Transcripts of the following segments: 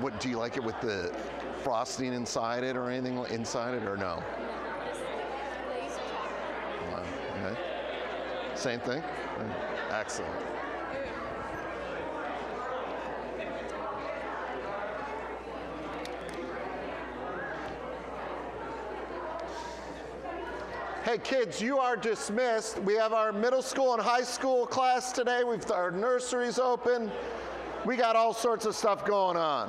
what do you like it with the frosting inside it or anything inside it or no? Wow. Okay. Same thing. Hmm, excellent. Hey kids, you are dismissed. We have our middle school and high school class today. We've our nurseries open. We got all sorts of stuff going on.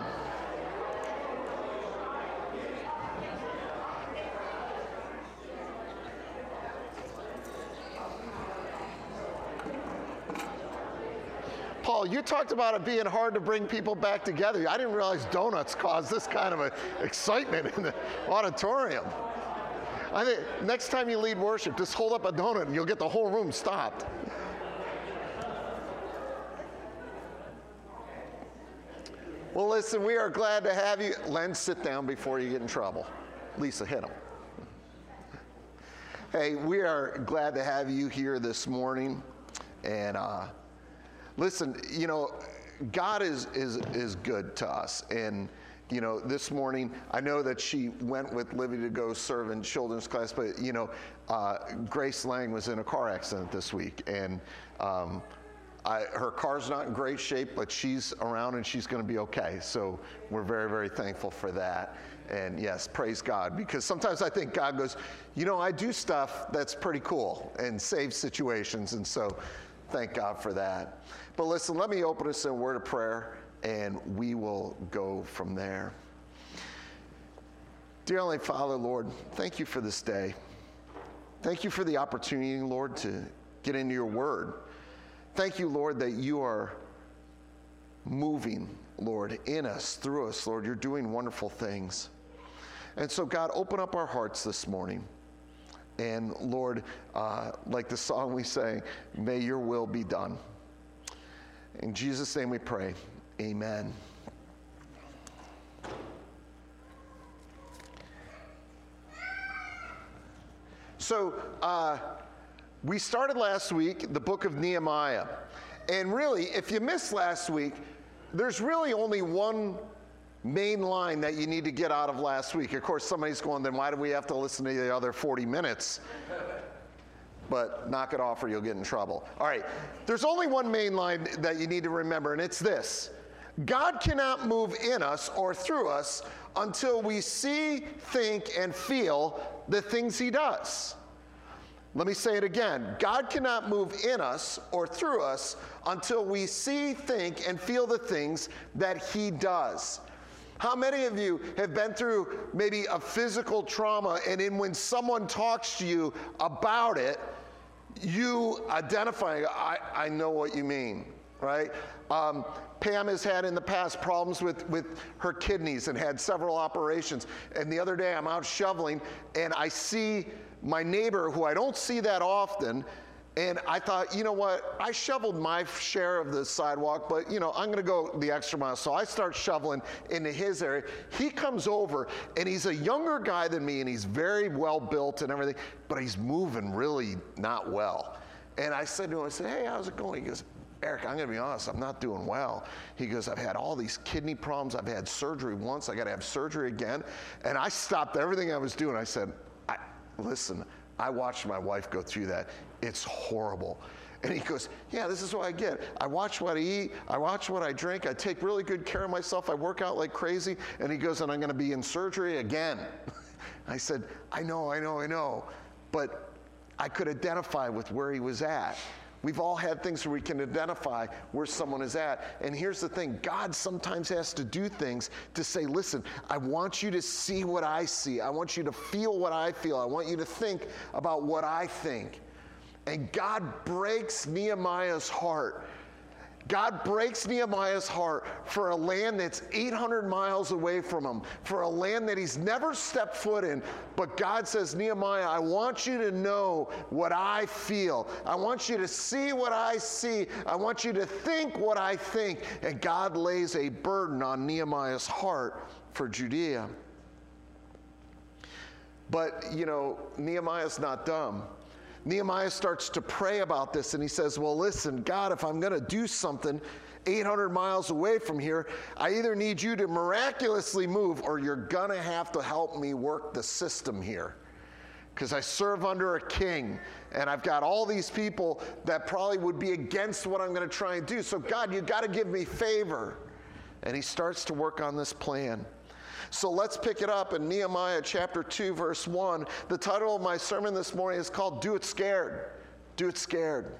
Paul, you talked about it being hard to bring people back together. I didn't realize donuts caused this kind of excitement in the auditorium. I think next time you lead worship, just hold up a donut and you'll get the whole room stopped. Well, listen, we are glad to have you. Len, sit down before you get in trouble. Lisa, hit him. Hey, we are glad to have you here this morning. And uh, listen, you know, God is, is, is good to us. And you know, this morning, I know that she went with Livy to go serve in children's class, but, you know, uh, Grace Lang was in a car accident this week, and um, I, her car's not in great shape, but she's around and she's going to be okay. So we're very, very thankful for that. And yes, praise God, because sometimes I think God goes, you know, I do stuff that's pretty cool and save situations, and so thank God for that. But listen, let me open us in a word of prayer and we will go from there. Dear Heavenly Father, Lord, thank you for this day. Thank you for the opportunity, Lord, to get into your word. Thank you, Lord, that you are moving, Lord, in us, through us, Lord. You're doing wonderful things. And so, God, open up our hearts this morning. And Lord, uh, like the song we sang, may your will be done. In Jesus' name we pray. Amen. So, uh, we started last week the book of Nehemiah. And really, if you missed last week, there's really only one main line that you need to get out of last week. Of course, somebody's going, then why do we have to listen to the other 40 minutes? But knock it off or you'll get in trouble. All right, there's only one main line that you need to remember, and it's this God cannot move in us or through us until we see, think, and feel the things He does. Let me say it again. God cannot move in us or through us until we see, think, and feel the things that He does. How many of you have been through maybe a physical trauma, and then when someone talks to you about it, you identify, I, I know what you mean, right? Um, Pam has had in the past problems with, with her kidneys and had several operations. And the other day I'm out shoveling and I see my neighbor who I don't see that often. And I thought, you know what? I shoveled my share of the sidewalk, but you know, I'm gonna go the extra mile. So I start shoveling into his area. He comes over and he's a younger guy than me and he's very well built and everything, but he's moving really not well. And I said to him, I said, hey, how's it going? He goes, Eric, I'm going to be honest, I'm not doing well. He goes, I've had all these kidney problems. I've had surgery once. I got to have surgery again. And I stopped everything I was doing. I said, listen, I watched my wife go through that. It's horrible. And he goes, Yeah, this is what I get. I watch what I eat. I watch what I drink. I take really good care of myself. I work out like crazy. And he goes, And I'm going to be in surgery again. I said, I know, I know, I know. But I could identify with where he was at. We've all had things where we can identify where someone is at. And here's the thing God sometimes has to do things to say, listen, I want you to see what I see. I want you to feel what I feel. I want you to think about what I think. And God breaks Nehemiah's heart God breaks Nehemiah's heart for a land that's 800 miles away from him, for a land that he's never stepped foot in. But God says, Nehemiah, I want you to know what I feel. I want you to see what I see. I want you to think what I think. And God lays a burden on Nehemiah's heart for Judea. But, you know, Nehemiah's not dumb. Nehemiah starts to pray about this and he says, Well, listen, God, if I'm going to do something, 800 miles away from here. I either need you to miraculously move or you're going to have to help me work the system here. Because I serve under a king and I've got all these people that probably would be against what I'm going to try and do. So, God, you've got to give me favor. And he starts to work on this plan. So let's pick it up in Nehemiah chapter 2, verse 1. The title of my sermon this morning is called Do It Scared. Do It Scared.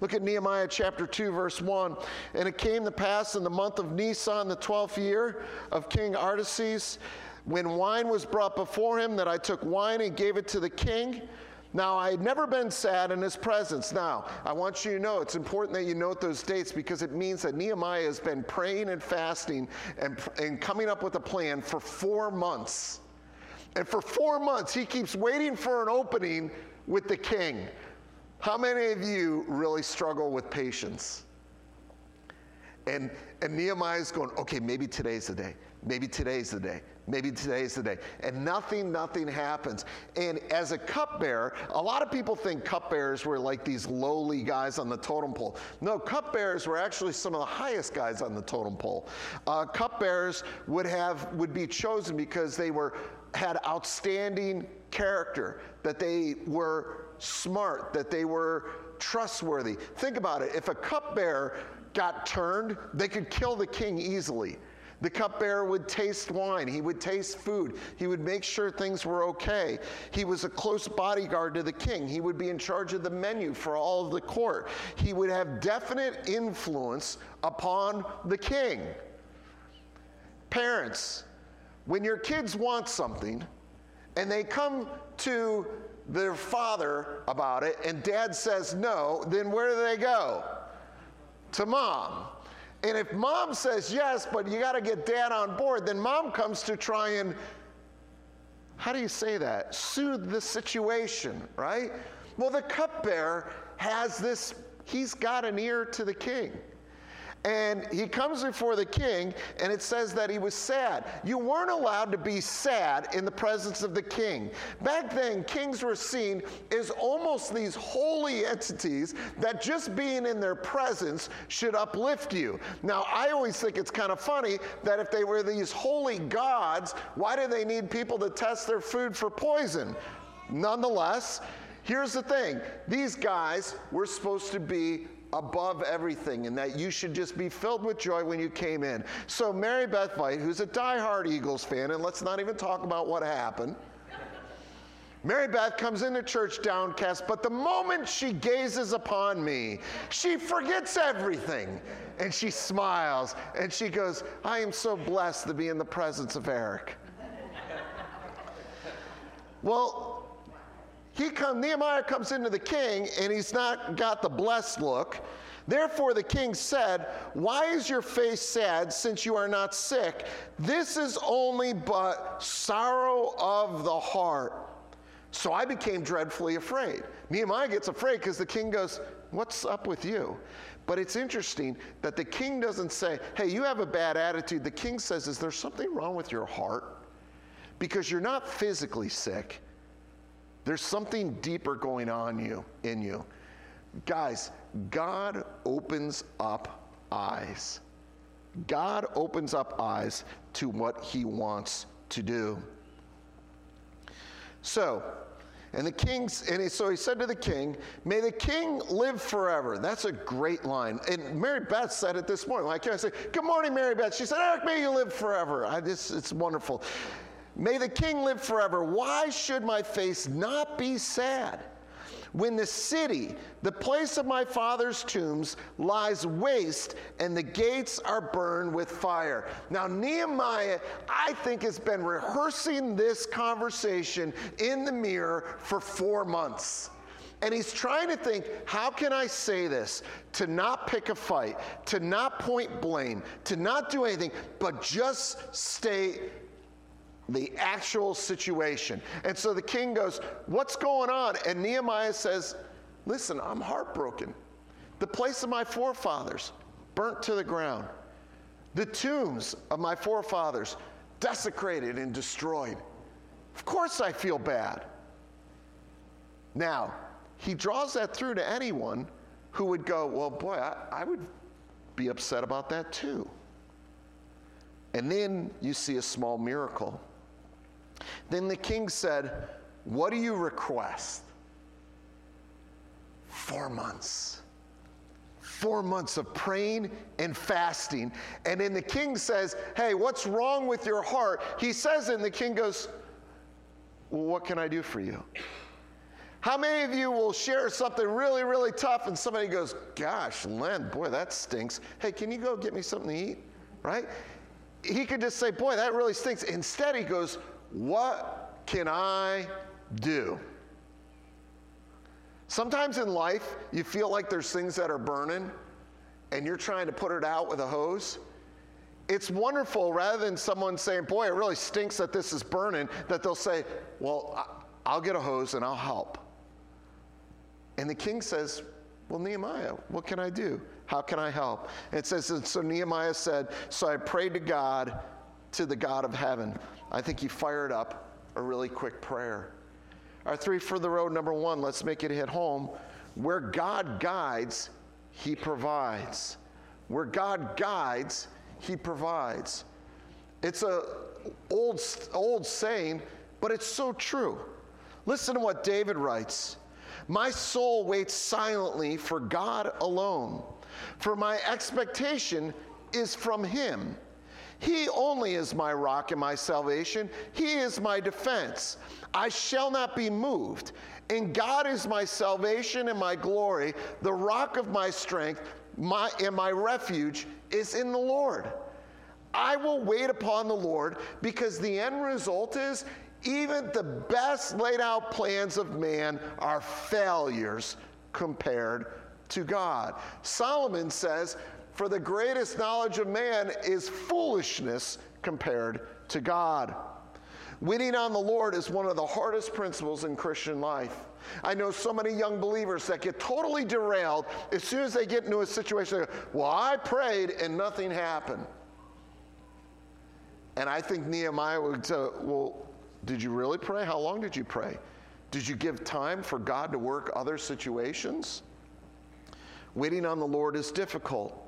Look at Nehemiah chapter 2, verse 1. And it came to pass in the month of Nisan, the 12th year of King Artaxerxes, when wine was brought before him, that I took wine and gave it to the king. Now, I had never been sad in his presence. Now, I want you to know it's important that you note those dates because it means that Nehemiah has been praying and fasting and, and coming up with a plan for four months. And for four months, he keeps waiting for an opening with the king. How many of you really struggle with patience? And, and Nehemiah's going, okay, maybe today's the day. Maybe today's the day. Maybe today's the day. And nothing, nothing happens. And as a cupbearer, a lot of people think cupbearers were like these lowly guys on the totem pole. No, cupbearers were actually some of the highest guys on the totem pole. Uh, cupbearers would have would be chosen because they were had outstanding character, that they were smart, that they were trustworthy. Think about it. If a cupbearer got turned, they could kill the king easily. The cupbearer would taste wine. He would taste food. He would make sure things were okay. He was a close bodyguard to the king. He would be in charge of the menu for all of the court. He would have definite influence upon the king. Parents, when your kids want something and they come to their father about it and dad says no, then where do they go? To mom. And if mom says yes, but you got to get dad on board, then mom comes to try and, how do you say that? Soothe the situation, right? Well, the cupbearer has this, he's got an ear to the king. And he comes before the king, and it says that he was sad. You weren't allowed to be sad in the presence of the king. Back then, kings were seen as almost these holy entities that just being in their presence should uplift you. Now, I always think it's kind of funny that if they were these holy gods, why do they need people to test their food for poison? Nonetheless, here's the thing these guys were supposed to be above everything and that you should just be filled with joy when you came in. So, Mary Beth White, who's a die-hard Eagles fan, and let's not even talk about what happened. Mary Beth comes into church downcast, but the moment she gazes upon me, she forgets everything and she smiles and she goes, I am so blessed to be in the presence of Eric. well, he come, Nehemiah comes into the king and he's not got the blessed look. Therefore, the king said, Why is your face sad since you are not sick? This is only but sorrow of the heart. So I became dreadfully afraid. Nehemiah gets afraid because the king goes, What's up with you? But it's interesting that the king doesn't say, Hey, you have a bad attitude. The king says, Is there something wrong with your heart? Because you're not physically sick, there's something deeper going on you in you. Guys, God opens up eyes. God opens up eyes to what he wants to do. So, and the king's, and so he said to the king, May the king live forever. That's a great line. And Mary Beth said it this morning. Like I said, Good morning, Mary Beth. She said, Eric, may you live forever. I just, it's wonderful. May the king live forever. Why should my face not be sad? When the city, the place of my father's tombs, lies waste and the gates are burned with fire. Now, Nehemiah, I think, has been rehearsing this conversation in the mirror for four months. And he's trying to think, how can I say this? To not pick a fight, to not point blame, to not do anything, but just stay the actual situation. And so the king goes, What's going on? And Nehemiah says, Listen, I'm heartbroken. The place of my forefathers burnt to the ground, the tombs of my forefathers desecrated and destroyed. Of course, I feel bad. Now, he draws that through to anyone who would go, Well, boy, I, I would be upset about that too. And then you see a small miracle. Then the king said, What do you request? Four months. Four months of praying and fasting. And then the king says, Hey, what's wrong with your heart? He says and the king goes, well, What can I do for you? How many of you will share something really, really tough and somebody goes, Gosh, Len, boy, that stinks. Hey, can you go get me something to eat? Right? He could just say, Boy, that really stinks. Instead, he goes, What can I do? Sometimes in life, you feel like there's things that are burning and you're trying to put it out with a hose. It's wonderful rather than someone saying, Boy, it really stinks that this is burning, that they'll say, Well, I'll get a hose and I'll help. And the king says, Well, Nehemiah, what can I do? How can I help? And it says, and so Nehemiah said, So I prayed to God, to the God of heaven. I think he fired up a really quick prayer. Our three for the road, number one, let's make it hit home. Where God guides, he provides. Where God guides, he provides. It's a old, old saying, but it's so true. Listen to what David writes. My soul waits silently for God alone, for my expectation is from Him. He only is my rock and my salvation. He is my defense. I shall not be moved. And God is my salvation and my glory, the rock of my strength, my, and my refuge is in the Lord. I will wait upon the Lord because the end result is even the best laid out plans of man are failures compared to God. Solomon says, For the greatest knowledge of man is foolishness compared to God. Waiting on the Lord is one of the hardest principles in Christian life. I know so many young believers that get totally derailed as soon as they get into a situation. Go, well, I prayed and nothing happened. And I think Nehemiah would say, well, did you really pray? How long did you pray? Did you give time for God to work other situations? Waiting on the Lord is difficult.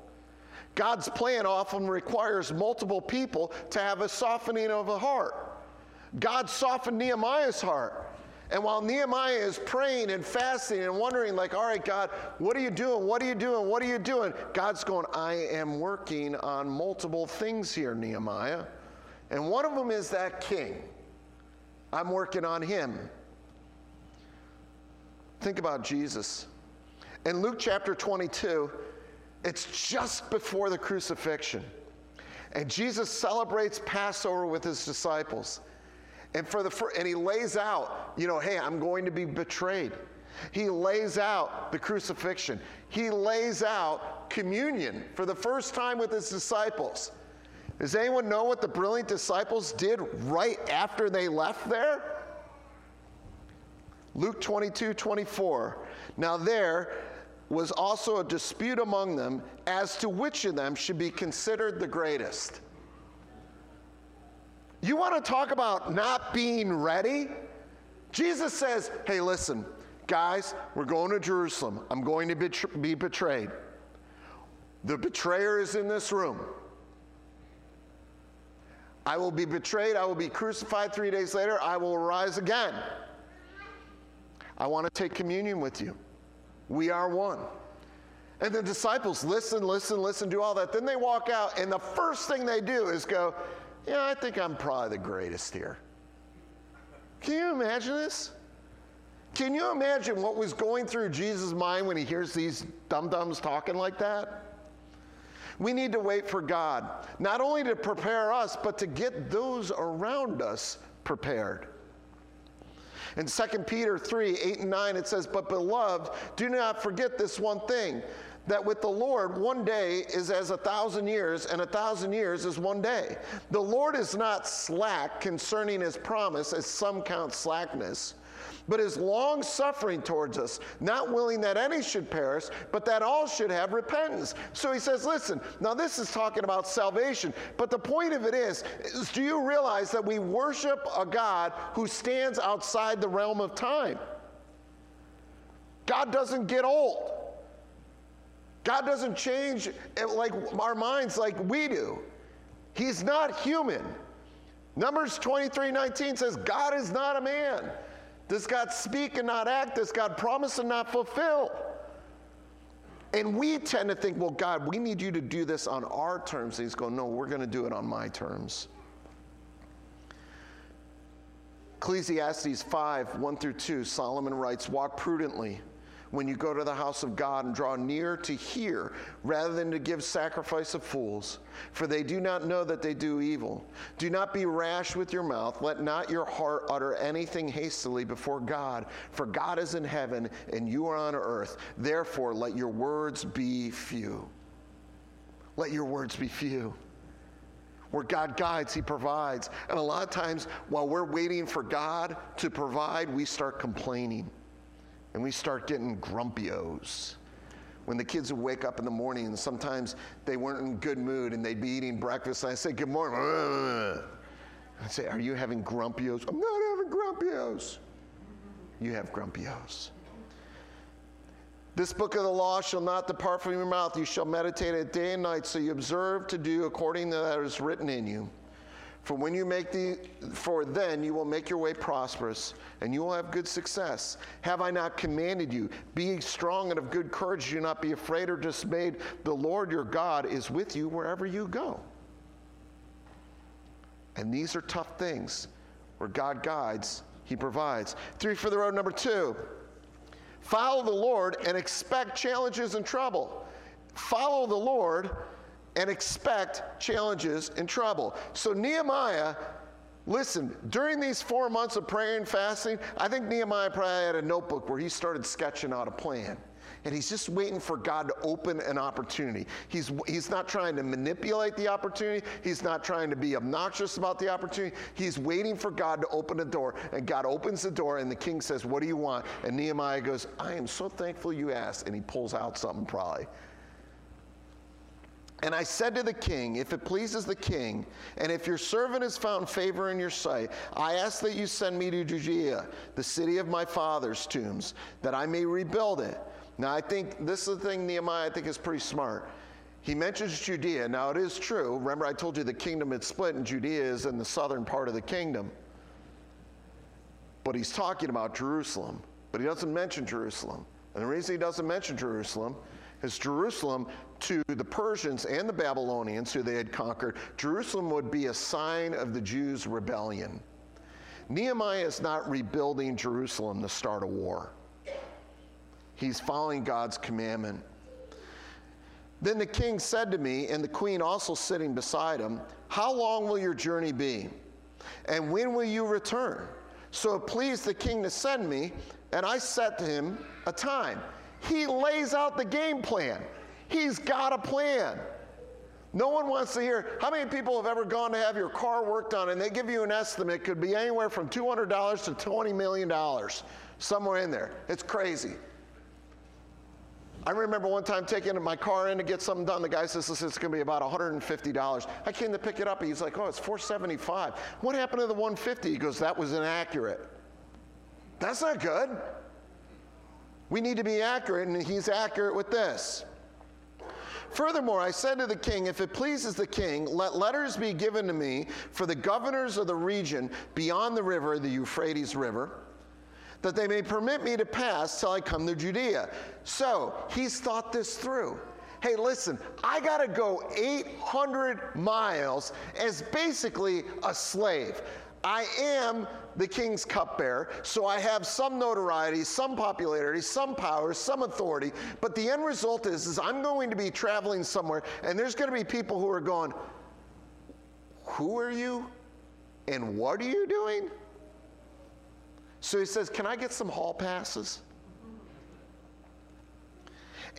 God's plan often requires multiple people to have a softening of the heart. God softened Nehemiah's heart. And while Nehemiah is praying and fasting and wondering, like, all right, God, what are you doing? What are you doing? What are you doing? God's going, I am working on multiple things here, Nehemiah. And one of them is that king. I'm working on him. Think about Jesus. In Luke chapter 22, it's just before the crucifixion. And Jesus celebrates Passover with his disciples. And for the and he lays out, you know, hey, I'm going to be betrayed. He lays out the crucifixion. He lays out communion for the first time with his disciples. Does anyone know what the brilliant disciples did right after they left there? Luke 22 24. Now there was also a dispute among them as to which of them should be considered the greatest. You want to talk about not being ready? Jesus says, hey, listen, guys, we're going to Jerusalem. I'm going to be betrayed. The betrayer is in this room. I will be betrayed. I will be crucified three days later. I will rise again. I want to take communion with you. We are one. And the disciples listen, listen, listen, do all that. Then they walk out, and the first thing they do is go, Yeah, I think I'm probably the greatest here. Can you imagine this? Can you imagine what was going through Jesus' mind when he hears these dum dums talking like that? We need to wait for God, not only to prepare us, but to get those around us prepared. In 2 Peter 3 8 and 9, it says, But beloved, do not forget this one thing that with the Lord, one day is as a thousand years, and a thousand years is one day. The Lord is not slack concerning his promise, as some count slackness but is long suffering towards us, not willing that any should perish, but that all should have repentance. So he says, listen, now this is talking about salvation, but the point of it is, is do you realize that we worship a God who stands outside the realm of time? God doesn't get old. God doesn't change eh, like our minds like we do. He's not human. Numbers 23 19 says, God is not a man. Does God speak and not act? Does God promise and not fulfill? And we tend to think, well, God, we need you to do this on our terms. And he's going, no, we're going to do it on my terms. Ecclesiastes 5 1 through 2, Solomon writes, Walk prudently when you go to the house of God and draw near to hear rather than to give sacrifice of fools, for they do not know that they do evil. Do not be rash with your mouth. Let not your heart utter anything hastily before God, for God is in heaven and you are on earth. Therefore, let your words be few. Let your words be few. Where God guides, He provides. And a lot of times, while we're waiting for God to provide, we start complaining and we start getting grumpios. When the kids would wake up in the morning and sometimes they weren't in good mood and they'd be eating breakfast, and I say, Good morning. I'd say, Are you having grumpios? I'm not having grumpios. You have grumpios. This book of the law shall not depart from your mouth. You shall meditate it day and night, so you observe to do according to that is written in you. For when you make the for then you will make your way prosperous and you will have good success. Have I not commanded you? Be strong and of good courage, do not be afraid or dismayed. The Lord your God is with you wherever you go. And these are tough things where God guides, He provides. Three for the road, number two. Follow the Lord and expect challenges and trouble. Follow the Lord and expect challenges and trouble. So, Nehemiah, listen, during these four months of prayer and fasting, I think Nehemiah probably had a notebook where he started sketching out a plan. And he's just waiting for God to open an opportunity. He's, he's not trying to manipulate the opportunity. He's not trying to be obnoxious about the opportunity. He's waiting for God to open a door. And God opens the door, and the king says, What do you want? And Nehemiah goes, I am so thankful you asked. And he pulls out something probably. And I said to the king, If it pleases the king, and if your servant has found favor in your sight, I ask that you send me to Judea, the city of my father's tombs, that I may rebuild it. Now, I think this is the thing Nehemiah I think is pretty smart. He mentions Judea. Now, it is true. Remember, I told you the kingdom had split, and Judea is in the southern part of the kingdom. But he's talking about Jerusalem, but he doesn't mention Jerusalem. And the reason he doesn't mention Jerusalem is Jerusalem to the Persians and the Babylonians who they had conquered, Jerusalem would be a sign of the Jews' rebellion. Nehemiah is not rebuilding Jerusalem to start a war. He's following God's commandment. Then the king said to me, and the queen also sitting beside him, How long will your journey be? And when will you return? So it pleased the king to send me, and I set to him a time. He lays out the game plan. He's got a plan. No one wants to hear. How many people have ever gone to have your car worked on and they give you an estimate? Could be anywhere from $200 to $20 million, somewhere in there. It's crazy. I remember one time taking my car in to get something done. The guy says, it's going to be about $150. I came to pick it up. And he's like, Oh, it's 475. What happened to the 150 He goes, That was inaccurate. That's not good. We need to be accurate, and he's accurate with this. Furthermore, I said to the king, If it pleases the king, let letters be given to me for the governors of the region beyond the river, the Euphrates River, that they may permit me to pass till I come to Judea. So he's thought this through. Hey, listen, I got to go 800 miles as basically a slave. I am the king's cupbearer, so I have some notoriety, some popularity, some power, some authority. But the end result is, is I'm going to be traveling somewhere, and there's going to be people who are going, Who are you? And what are you doing? So he says, Can I get some hall passes?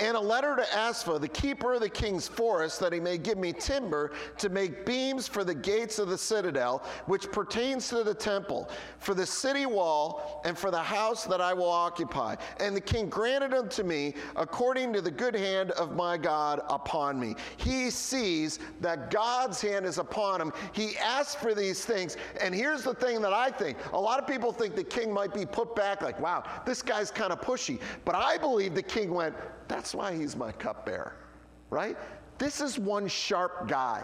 And a letter to Asaph, the keeper of the king's forest, that he may give me timber to make beams for the gates of the citadel, which pertains to the temple, for the city wall, and for the house that I will occupy. And the king granted unto me according to the good hand of my God upon me. He sees that God's hand is upon him. He asks for these things. And here's the thing that I think a lot of people think the king might be put back, like, wow, this guy's kind of pushy. But I believe the king went, That's why he's my cupbearer, right? This is one sharp guy.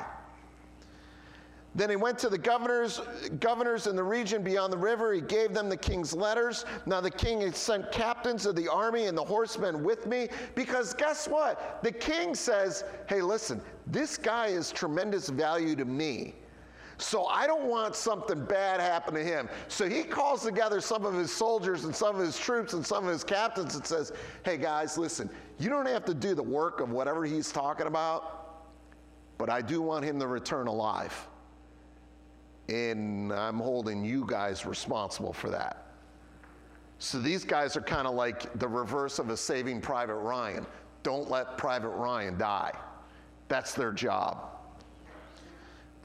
Then he went to the governors, governors in the region beyond the river. He gave them the king's letters. Now the king had sent captains of the army and the horsemen with me because guess what? The king says, "Hey, listen, this guy is tremendous value to me." So I don't want something bad happen to him. So he calls together some of his soldiers and some of his troops and some of his captains and says, Hey guys, listen, you don't have to do the work of whatever he's talking about, but I do want him to return alive. And I'm holding you guys responsible for that. So these guys are kind of like the reverse of a saving Private Ryan. Don't let Private Ryan die. That's their job.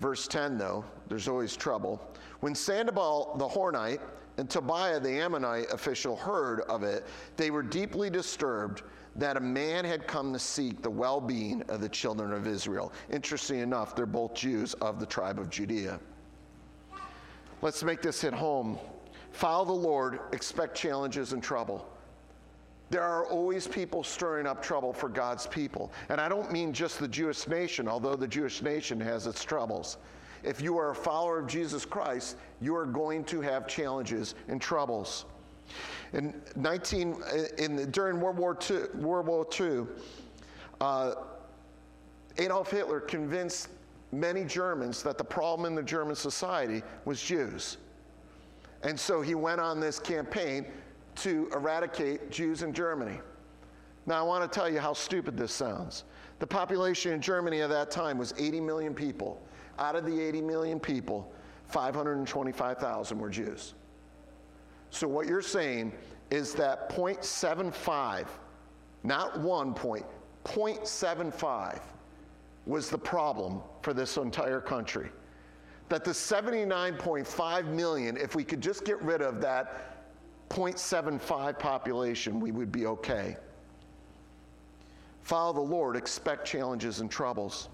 Verse 10, though, there's always trouble. When Sanballat the Horonite and Tobiah the Ammonite official heard of it, they were deeply disturbed that a man had come to seek the well being of the children of Israel. Interesting enough, they're both Jews of the tribe of Judea. Let's make this hit home. Follow the Lord, expect challenges and trouble. There are always people stirring up trouble for God's people. And I don't mean just the Jewish nation, although the Jewish nation has its troubles. If you are a follower of Jesus Christ, you are going to have challenges and troubles. In 19, in, during World War II, World War II uh, Adolf Hitler convinced many Germans that the problem in the German society was Jews. And so he went on this campaign to eradicate Jews in Germany. Now, I want to tell you how stupid this sounds. The population in Germany at that time was 80 million people. Out of the 80 million people, 525,000 were Jews. So, what you're saying is that 0.75, not one point, 0.75 was the problem for this entire country. That the 79.5 million, if we could just get rid of that 0.75 population, we would be okay. Follow the Lord, expect challenges and troubles.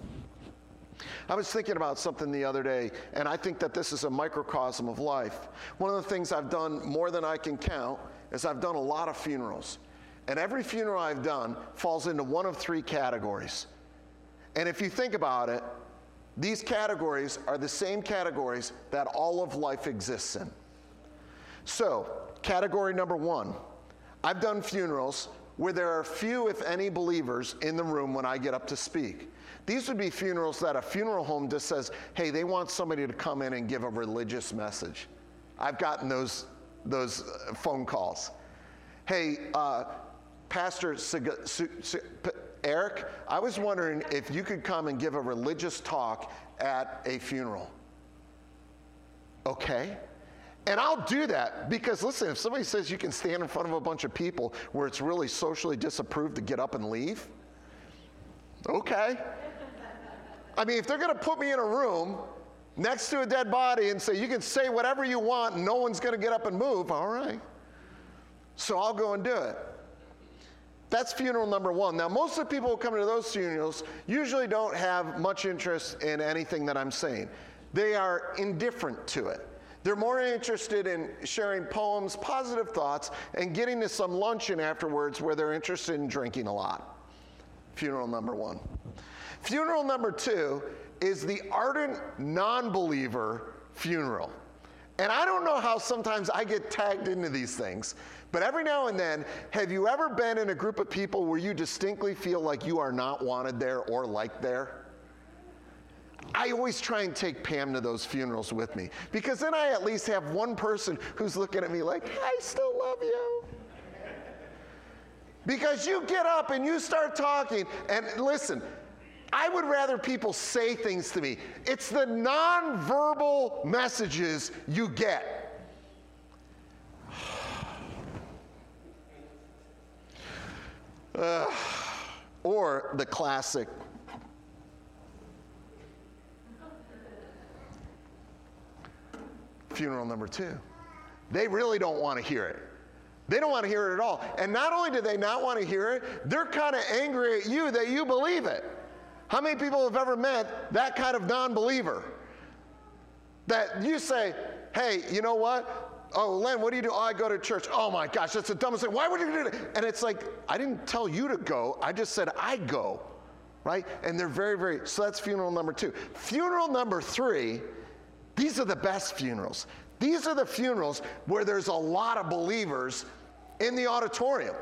I was thinking about something the other day, and I think that this is a microcosm of life. One of the things I've done more than I can count is I've done a lot of funerals. And every funeral I've done falls into one of three categories. And if you think about it, these categories are the same categories that all of life exists in. So, category number one I've done funerals where there are few, if any, believers in the room when I get up to speak. These would be funerals that a funeral home just says, hey, they want somebody to come in and give a religious message. I've gotten those, those uh, phone calls. Hey, uh, Pastor Eric, I was wondering if you could come and give a religious talk at a funeral. Okay. And I'll do that because, listen, if somebody says you can stand in front of a bunch of people where it's really socially disapproved to get up and leave, okay. I mean, if they're going to put me in a room next to a dead body and say, you can say whatever you want and no one's going to get up and move, all right. So I'll go and do it. That's funeral number one. Now, most of the people who come to those funerals usually don't have much interest in anything that I'm saying. They are indifferent to it. They're more interested in sharing poems, positive thoughts, and getting to some luncheon afterwards where they're interested in drinking a lot. Funeral number one. Funeral number two is the ardent non believer funeral. And I don't know how sometimes I get tagged into these things, but every now and then, have you ever been in a group of people where you distinctly feel like you are not wanted there or liked there? I always try and take Pam to those funerals with me because then I at least have one person who's looking at me like, I still love you. Because you get up and you start talking, and listen, I would rather people say things to me. It's the nonverbal messages you get. Uh, or the classic. Funeral number two. They really don't want to hear it. They don't want to hear it at all. And not only do they not want to hear it, they're kind of angry at you that you believe it. How many people have ever met that kind of non believer? That you say, hey, you know what? Oh, Len, what do you do? Oh, I go to church. Oh my gosh, that's the dumbest thing. Why would you do that? And it's like, I didn't tell you to go. I just said I go, right? And they're very, very, so that's funeral number two. Funeral number three, these are the best funerals. These are the funerals where there's a lot of believers in the auditorium.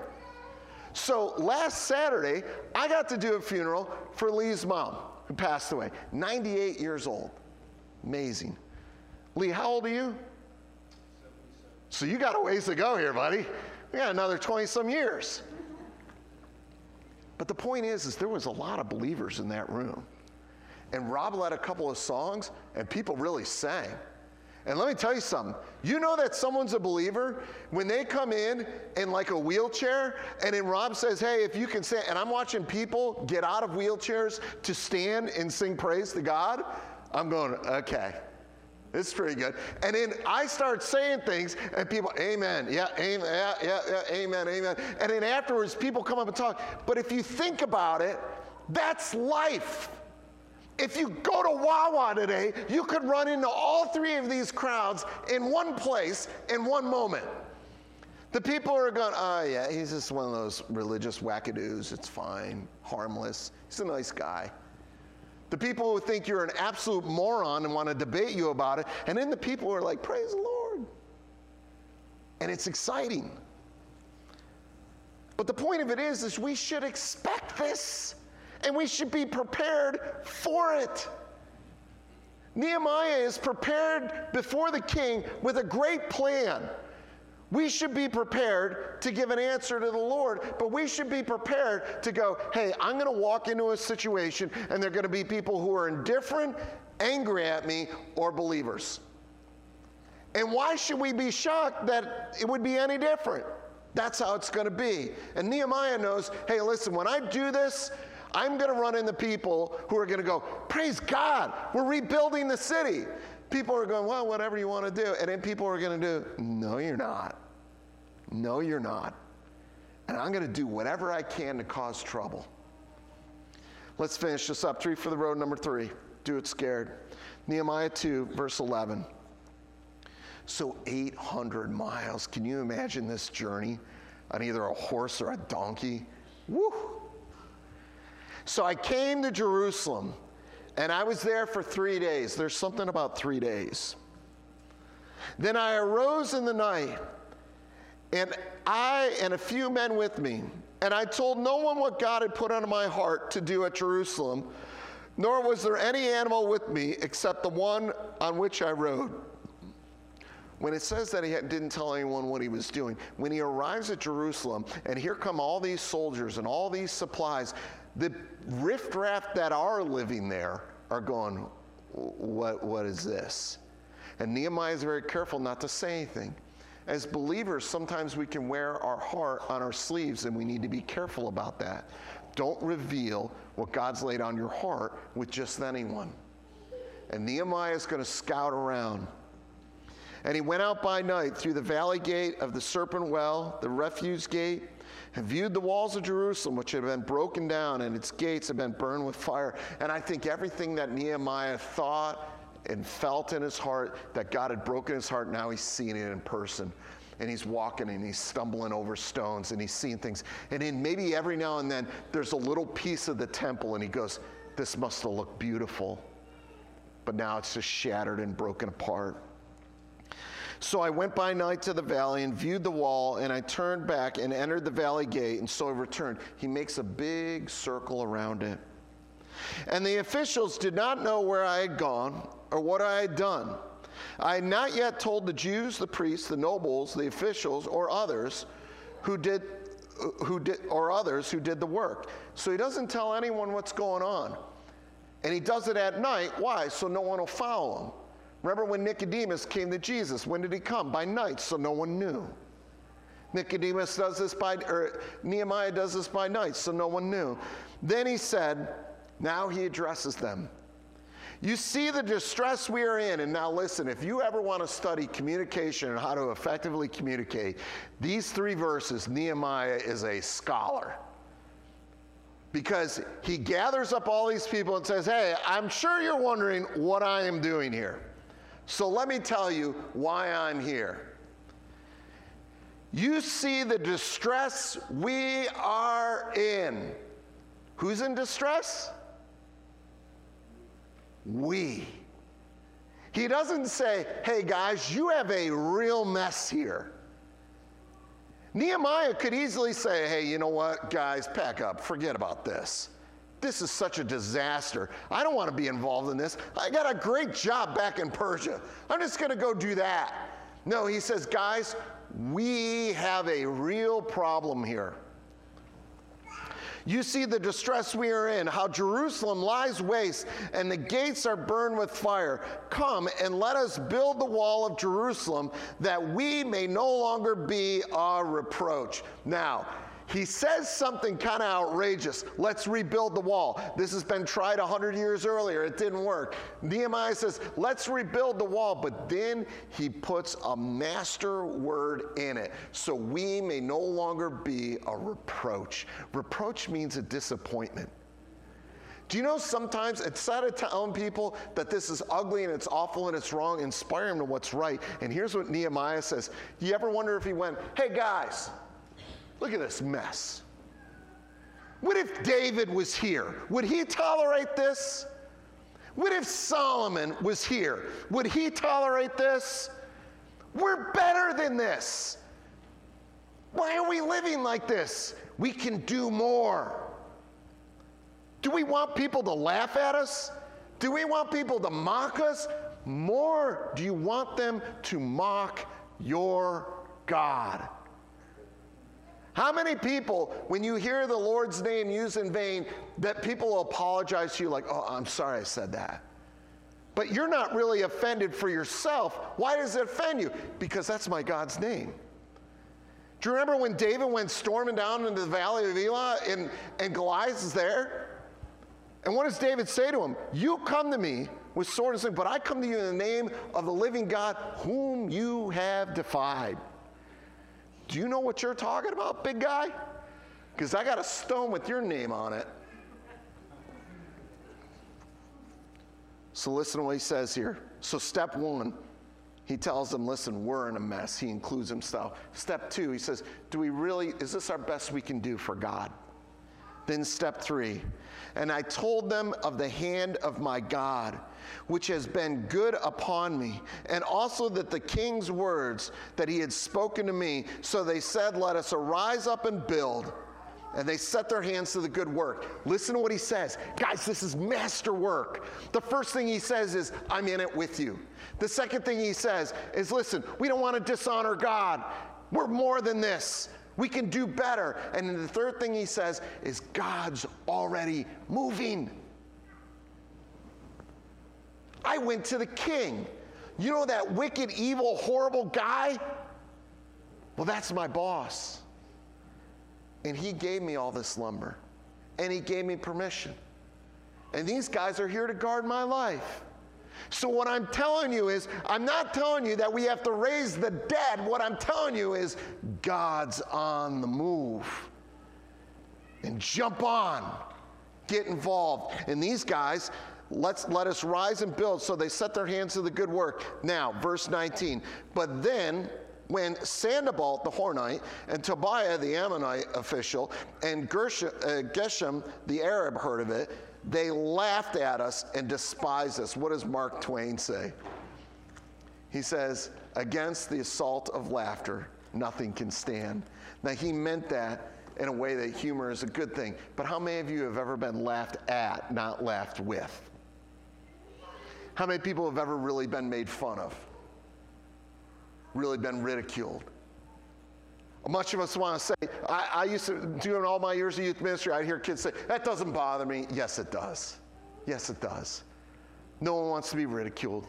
So last Saturday, I got to do a funeral for Lee's mom, who passed away, 98 years old. Amazing. Lee, how old are you? So you got a ways to go here, buddy. We got another 20 some years. But the point is, is there was a lot of believers in that room. And Rob led a couple of songs, and people really sang. And let me tell you something. You know that someone's a believer when they come in in like a wheelchair, and then Rob says, Hey, if you can stand, and I'm watching people get out of wheelchairs to stand and sing praise to God. I'm going, Okay. It's pretty good. And then I start saying things, and people, amen, yeah, amen, yeah, yeah, yeah, amen, amen. And then afterwards, people come up and talk. But if you think about it, that's life. If you go to Wawa today, you could run into all three of these crowds in one place in one moment. The people are going, oh, ah, yeah, he's just one of those religious wackadoos. It's fine, harmless. He's a nice guy. The people who think you're an absolute moron and want to debate you about it. And then the people are like, praise the Lord. And it's exciting. But the point of it is, is we should expect this and we should be prepared for it. Nehemiah is prepared before the king with a great plan. We should be prepared to give an answer to the Lord, but we should be prepared to go, hey, I'm going to walk into a situation and there are going to be people who are indifferent, angry at me, or believers. And why should we be shocked that it would be any different? That's how it's going to be. And Nehemiah knows hey, listen, when I do this, I'm going to run into people who are going to go, Praise God, we're rebuilding the city. People are going, Well, whatever you want to do. And then people are going to do, No, you're not. No, you're not. And I'm going to do whatever I can to cause trouble. Let's finish this up. Three for the road, number three. Do it scared. Nehemiah 2, verse 11. So 800 miles. Can you imagine this journey on either a horse or a donkey? Woo! So I came to Jerusalem and I was there for three days. There's something about three days. Then I arose in the night, and I and a few men with me, and I told no one what God had put on my heart to do at Jerusalem, nor was there any animal with me except the one on which I rode. When it says that he didn't tell anyone what he was doing, when he arrives at Jerusalem, and here come all these soldiers and all these supplies, the riffraff that are living there are going, what, what is this? And Nehemiah is very careful not to say anything. As believers, sometimes we can wear our heart on our sleeves, and we need to be careful about that. Don't reveal what God's laid on your heart with just anyone. And Nehemiah is going to scout around. And he went out by night through the valley gate of the serpent well, the refuse gate, and viewed the walls of Jerusalem, which had been broken down, and its gates had been burned with fire. And I think everything that Nehemiah thought and felt in his heart that God had broken his heart, now he's seeing it in person. And he's walking and he's stumbling over stones and he's seeing things. And then maybe every now and then there's a little piece of the temple and he goes, This must have looked beautiful. But now it's just shattered and broken apart. So I went by night to the valley and viewed the wall, and I turned back and entered the valley gate, and so I returned. He makes a big circle around it. And the officials did not know where I had gone or what I had done. I had not yet told the Jews, the priests, the nobles, the officials, or others who did, who did, or others who did the work. So he doesn't tell anyone what's going on. And he does it at night. Why? So no one will follow him. Remember when Nicodemus came to Jesus? When did he come? By night, so no one knew. Nicodemus does this by, or Nehemiah does this by night, so no one knew. Then he said, now he addresses them. You see the distress we are in. And now listen, if you ever want to study communication and how to effectively communicate, these three verses, Nehemiah is a scholar. Because he gathers up all these people and says, Hey, I'm sure you're wondering what I am doing here. So let me tell you why I'm here. You see the distress we are in. Who's in distress? We. He doesn't say, hey guys, you have a real mess here. Nehemiah could easily say, hey, you know what, guys, pack up, forget about this. This is such a disaster. I don't want to be involved in this. I got a great job back in Persia. I'm just going to go do that. No, he says, guys, we have a real problem here. You see the distress we are in, how Jerusalem lies waste and the gates are burned with fire. Come and let us build the wall of Jerusalem that we may no longer be a reproach. Now, he says something kind of outrageous. Let's rebuild the wall. This has been tried 100 years earlier. It didn't work. Nehemiah says, let's rebuild the wall. But then he puts a master word in it so we may no longer be a reproach. Reproach means a disappointment. Do you know sometimes instead of telling people that this is ugly and it's awful and it's wrong, inspire them to what's right? And here's what Nehemiah says. You ever wonder if he went, hey guys, Look at this mess. What if David was here? Would he tolerate this? What if Solomon was here? Would he tolerate this? We're better than this. Why are we living like this? We can do more. Do we want people to laugh at us? Do we want people to mock us? More, do you want them to mock your God? How many people, when you hear the Lord's name used in vain, that people will apologize to you like, oh, I'm sorry I said that? But you're not really offended for yourself. Why does it offend you? Because that's my God's name. Do you remember when David went storming down into the valley of Elah and, and Goliath is there? And what does David say to him? You come to me with sword and sling, but I come to you in the name of the living God whom you have defied. Do you know what you're talking about, big guy? Because I got a stone with your name on it. So listen to what he says here. So, step one, he tells them, listen, we're in a mess. He includes himself. Step two, he says, do we really, is this our best we can do for God? Then, step three, and I told them of the hand of my God, which has been good upon me, and also that the king's words that he had spoken to me. So they said, Let us arise up and build. And they set their hands to the good work. Listen to what he says. Guys, this is master work. The first thing he says is, I'm in it with you. The second thing he says is, Listen, we don't want to dishonor God. We're more than this. We can do better. And the third thing he says is God's already moving. I went to the king. You know that wicked, evil, horrible guy? Well, that's my boss. And he gave me all this lumber. And he gave me permission. And these guys are here to guard my life. So, what I'm telling you is, I'm not telling you that we have to raise the dead. What I'm telling you is, God's on the move. And jump on, get involved. And these guys, let's let us rise and build. So they set their hands to the good work. Now, verse 19. But then when Sanballat the Horonite and Tobiah the Ammonite official and Gershom, uh, Geshem the Arab heard of it, they laughed at us and despised us. What does Mark Twain say? He says, Against the assault of laughter, nothing can stand. Now, he meant that in a way that humor is a good thing. But how many of you have ever been laughed at, not laughed with? How many people have ever really been made fun of? Really been ridiculed? Much of us want to say, I, I used to, during all my years of youth ministry, I'd hear kids say, that doesn't bother me. Yes, it does. Yes, it does. No one wants to be ridiculed.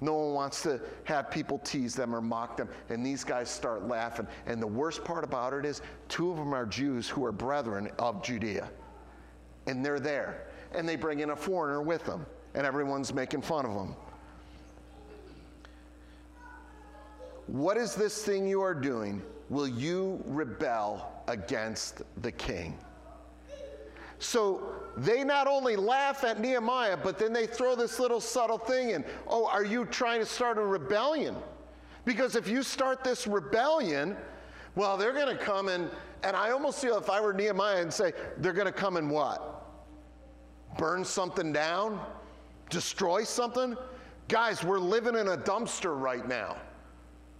No one wants to have people tease them or mock them. And these guys start laughing. And the worst part about it is, two of them are Jews who are brethren of Judea. And they're there. And they bring in a foreigner with them. And everyone's making fun of them. What is this thing you are doing? Will you rebel against the king? So they not only laugh at Nehemiah, but then they throw this little subtle thing in. Oh, are you trying to start a rebellion? Because if you start this rebellion, Well, they're going to come and, and I almost feel if I were Nehemiah and say, they're going to come and what? Burn something down? Destroy something? Guys, we're living in a dumpster right now.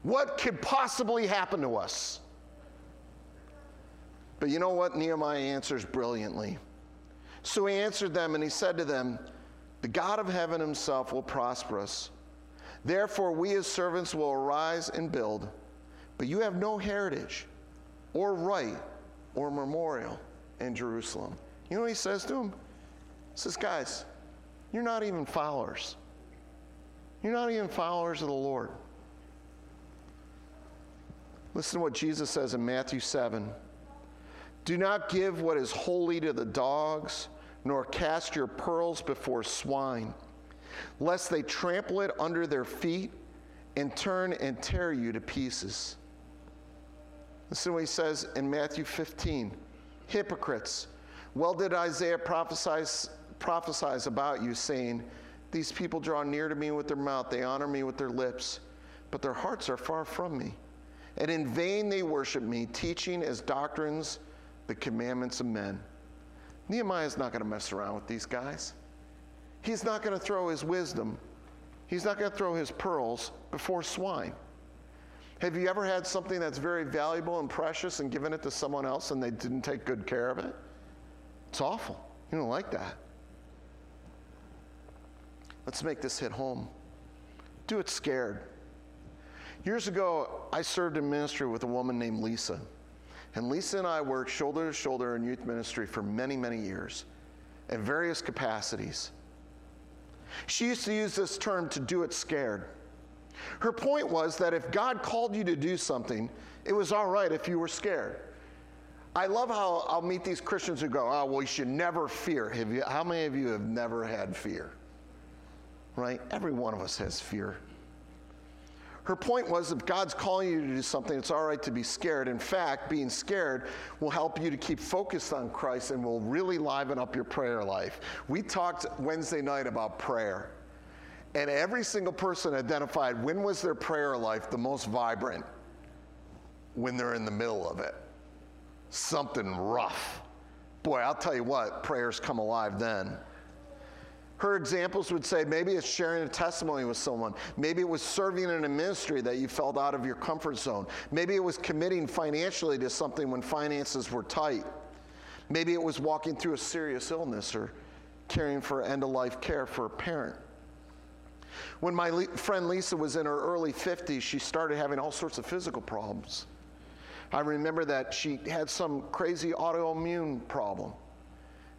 What could possibly happen to us? But you know what? Nehemiah answers brilliantly. So he answered them and he said to them, The God of heaven himself will prosper us. Therefore, we as servants will arise and build, but you have no heritage or right or memorial in Jerusalem. You know what he says to them? He says, Guys, you're not even followers. You're not even followers of the Lord. Listen to what Jesus says in Matthew 7. Do not give what is holy to the dogs, nor cast your pearls before swine, lest they trample it under their feet and turn and tear you to pieces. Listen to what he says in Matthew 15 Hypocrites, well did Isaiah prophesy, prophesies about you, saying, These people draw near to me with their mouth, they honor me with their lips, but their hearts are far from me. And in vain they worship me, teaching as doctrines the commandments of men. Nehemiah's not going to mess around with these guys. He's not going to throw his wisdom, he's not going to throw his pearls before swine. Have you ever had something that's very valuable and precious and given it to someone else and they didn't take good care of it? It's awful. You don't like that. Let's make this hit home. Do it scared. Years ago, I served in ministry with a woman named Lisa. And Lisa and I worked shoulder to shoulder in youth ministry for many, many years in various capacities. She used to use this term to do it scared. Her point was that if God called you to do something, it was all right if you were scared. I love how I'll meet these Christians who go, oh, well, you should never fear. Have you, how many of you have never had fear? Right? Every one of us has fear. Her point was if God's calling you to do something, it's all right to be scared. In fact, being scared will help you to keep focused on Christ and will really liven up your prayer life. We talked Wednesday night about prayer. And every single person identified when was their prayer life the most vibrant? When they're in the middle of it. Something rough. Boy, I'll tell you what, prayers come alive then. Her examples would say maybe it's sharing a testimony with someone. Maybe it was serving in a ministry that you felt out of your comfort zone. Maybe it was committing financially to something when finances were tight. Maybe it was walking through a serious illness or caring for end of life care for a parent. When my le- friend Lisa was in her early 50s, she started having all sorts of physical problems. I remember that she had some crazy autoimmune problem.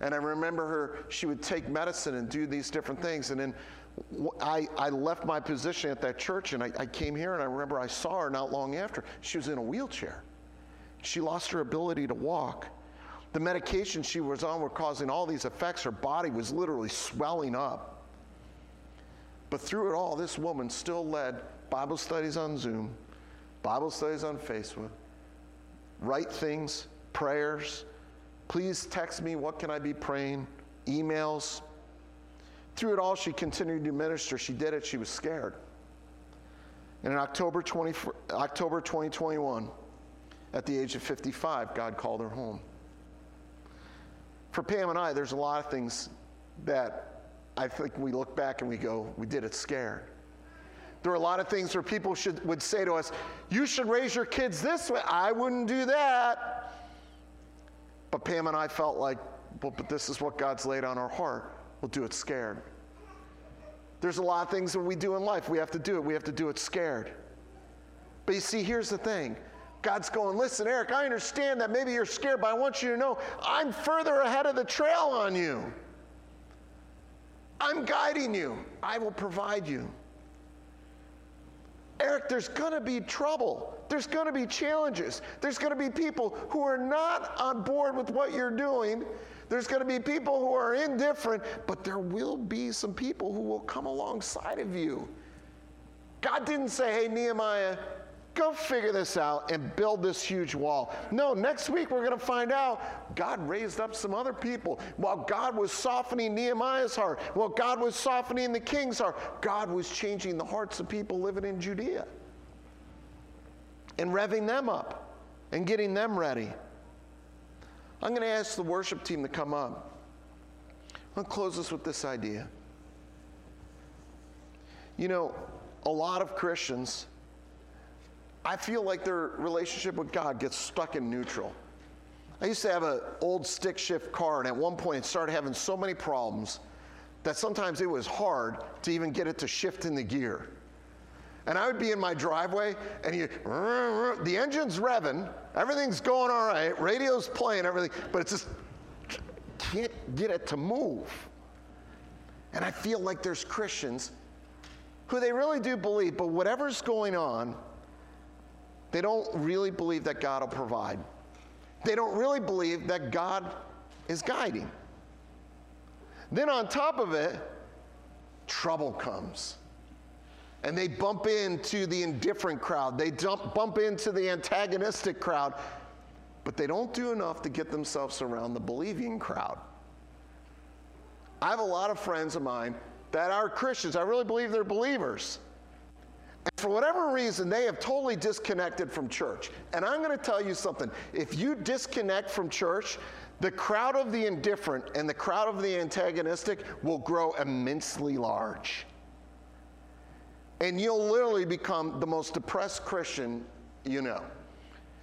And I remember her, she would take medicine and do these different things. And then I, I left my position at that church and I, I came here and I remember I saw her not long after. She was in a wheelchair. She lost her ability to walk. The medications she was on were causing all these effects. Her body was literally swelling up. But through it all, this woman still led Bible studies on Zoom, Bible studies on Facebook, write things, prayers, Please text me, what can I be praying? Emails. Through it all, she continued to minister. She did it, she was scared. And in October, 20, October 2021, at the age of 55, God called her home. For Pam and I, there's a lot of things that I think we look back and we go, we did it scared. There are a lot of things where people should, would say to us, You should raise your kids this way. I wouldn't do that. But Pam and I felt like, well, but this is what God's laid on our heart. We'll do it scared. There's a lot of things that we do in life. We have to do it. We have to do it scared. But you see, here's the thing God's going, listen, Eric, I understand that maybe you're scared, but I want you to know I'm further ahead of the trail on you. I'm guiding you, I will provide you. Eric, there's going to be trouble. There's going to be challenges. There's going to be people who are not on board with what you're doing. There's going to be people who are indifferent, but there will be some people who will come alongside of you. God didn't say, hey, Nehemiah, Go figure this out and build this huge wall. No, next week we're going to find out God raised up some other people. While God was softening Nehemiah's heart, while God was softening the king's heart, God was changing the hearts of people living in Judea and revving them up and getting them ready. I'm going to ask the worship team to come up. I'll close this with this idea. You know, a lot of Christians, I feel like their relationship with God gets stuck in neutral. I used to have an old stick shift car, and at one point it started having so many problems that sometimes it was hard to even get it to shift in the gear. And I would be in my driveway, and you, the engine's revving, everything's going all right, radio's playing, everything, but it's just can't get it to move. And I feel like there's Christians who they really do believe, but whatever's going on, they don't really believe that God will provide. They don't really believe that God is guiding. Then on top of it, trouble comes and they bump into the indifferent crowd, they dump, bump into the antagonistic crowd, but they don't do enough to get themselves around the believing crowd. I have a lot of friends of mine that are Christians. I really believe they're believers. And for whatever reason, they have totally disconnected from church. And I'm going to tell you something. If you disconnect from church, the crowd of the indifferent and the crowd of the antagonistic will grow immensely large and you'll literally become the most depressed Christian you know.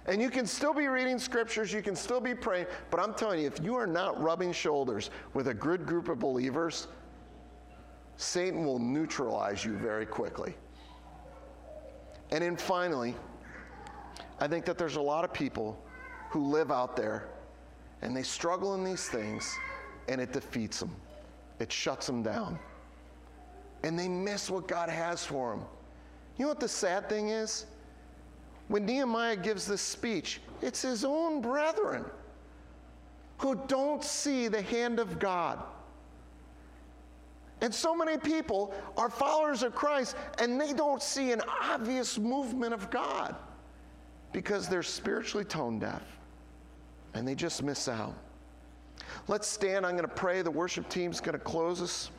And you can still be reading scriptures, you can still be praying, but I'm telling you, if you are not rubbing shoulders with a good group of believers, Satan will neutralize you very quickly. And then finally, I think that there's a lot of people who live out there and they struggle in these things and it defeats them, it shuts them down and they miss what God has for them. You know what the sad thing is? When Nehemiah gives this speech, it's his own brethren who don't see the hand of God. And so many people are followers of Christ and they don't see an obvious movement of God because they're spiritually tone deaf and they just miss out. Let's stand. I'm going to pray. The worship team's going to close us.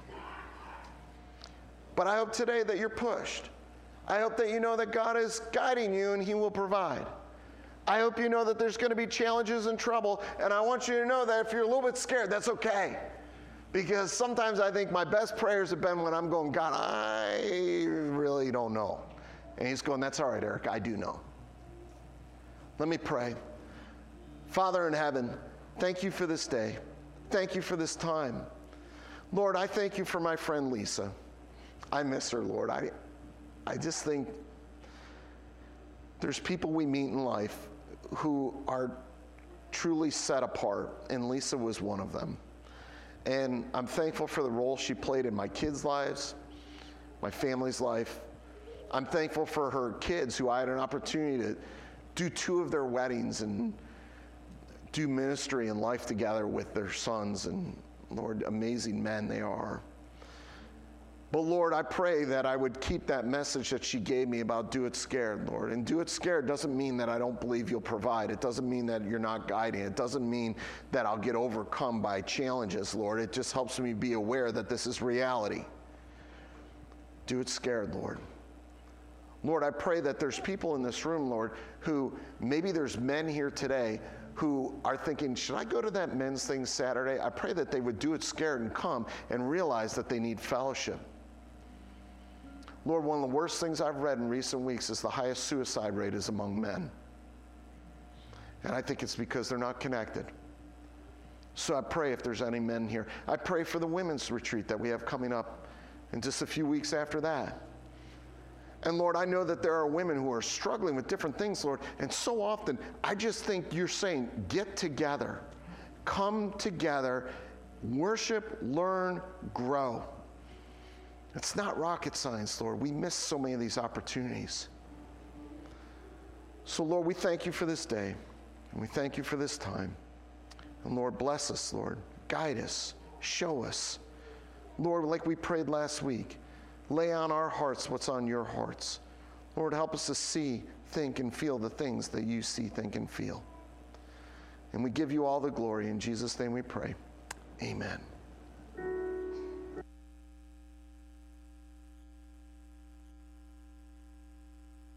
But I hope today that you're pushed. I hope that you know that God is guiding you and He will provide. I hope you know that there's going to be challenges and trouble. And I want you to know that if you're a little bit scared, that's okay. Because sometimes I think my best prayers have been when I'm going, God, I really don't know. And He's going, That's all right, Eric, I do know. Let me pray. Father in heaven, thank you for this day. Thank you for this time. Lord, I thank you for my friend Lisa. I miss her, Lord. I, I just think there's people we meet in life who are truly set apart, and Lisa was one of them. And I'm thankful for the role she played in my kids' lives, my family's life. I'm thankful for her kids who I had an opportunity to do two of their weddings and do ministry and life together with their sons. And Lord, amazing men they are. But Lord, I pray that I would keep that message that she gave me about do it scared, Lord. And do it scared doesn't mean that I don't believe you'll provide. It doesn't mean that you're not guiding. It doesn't mean that I'll get overcome by challenges, Lord. It just helps me be aware that this is reality. Do it scared, Lord. Lord, I pray that there's people in this room, Lord, who maybe there's men here today who are thinking, should I go to that men's thing Saturday? I pray that they would do it scared and come and realize that they need fellowship. Lord, one of the worst things I've read in recent weeks is the highest suicide rate is among men. And I think it's because they're not connected. So I pray if there's any men here. I pray for the women's retreat that we have coming up in just a few weeks after that. And Lord, I know that there are women who are struggling with different things, Lord. And so often, I just think you're saying, get together, come together, worship, learn, grow. It's not rocket science, Lord. We miss so many of these opportunities. So, Lord, we thank you for this day, and we thank you for this time. And Lord, bless us, Lord. Guide us, show us. Lord, like we prayed last week, lay on our hearts what's on your hearts. Lord, help us to see, think, and feel the things that you see, think, and feel. And we give you all the glory. In Jesus' name we pray. Amen.